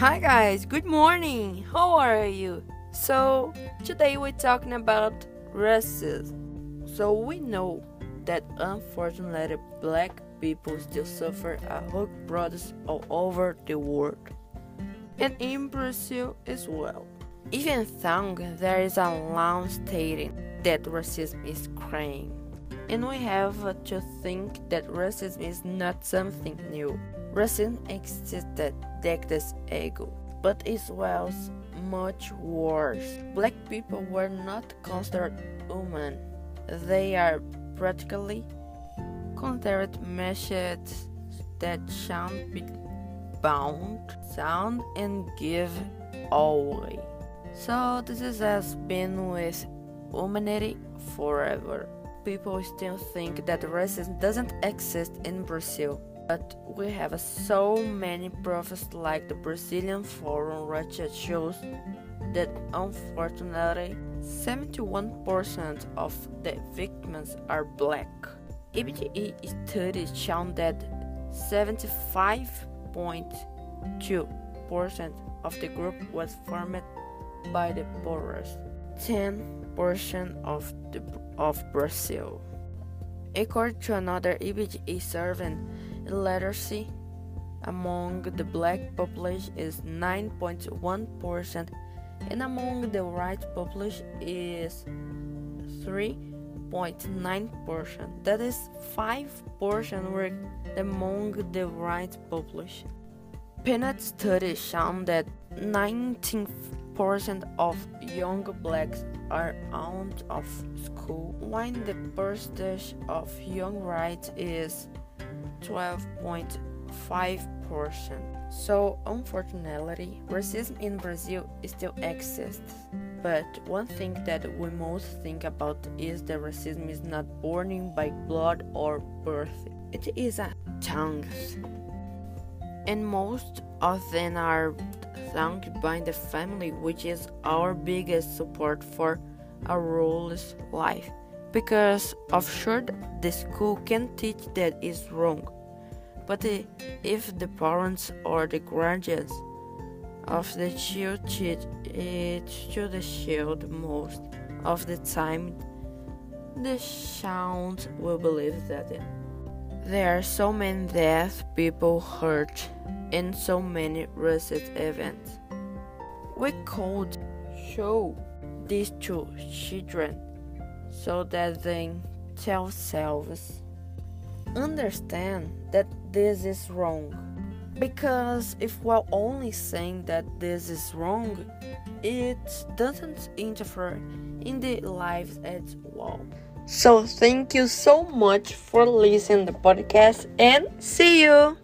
Hi guys, good morning. How are you? So, today we're talking about racism. So, we know that unfortunately black people still suffer a hug brothers all over the world. And in Brazil as well. Even though there is a law stating that racism is crime. And we have to think that racism is not something new. Racism existed decades ago, but it was much worse. Black people were not considered human. They are practically considered machines that should be bound, sound, and give away. So this has been with humanity forever. People still think that racism doesn't exist in Brazil but we have so many prophets like the Brazilian Forum Ratchet shows that unfortunately 71% of the victims are black. IBGE studies shown that 75.2% of the group was formed by the poorest 10% of the of Brazil. According to another IBGE survey, literacy among the black population is 9.1% and among the white population is 3.9%. That is 5% were among the white population. PNAD studies shown that 19% of young blacks are out of school, while the percentage of young whites is 12.5%. So, unfortunately, racism in Brazil still exists. But one thing that we most think about is that racism is not born in by blood or birth. It is a tongue. And most of them are thanked by the family, which is our biggest support for a rules life because of sure the school can teach that is wrong but if the parents or the guardians of the child teach it to the child most of the time the child will believe that there are so many death people hurt and so many recent events. We could show these to children so that they tell themselves understand that this is wrong. Because if we're only saying that this is wrong, it doesn't interfere in the lives at all. So thank you so much for listening the podcast and see you.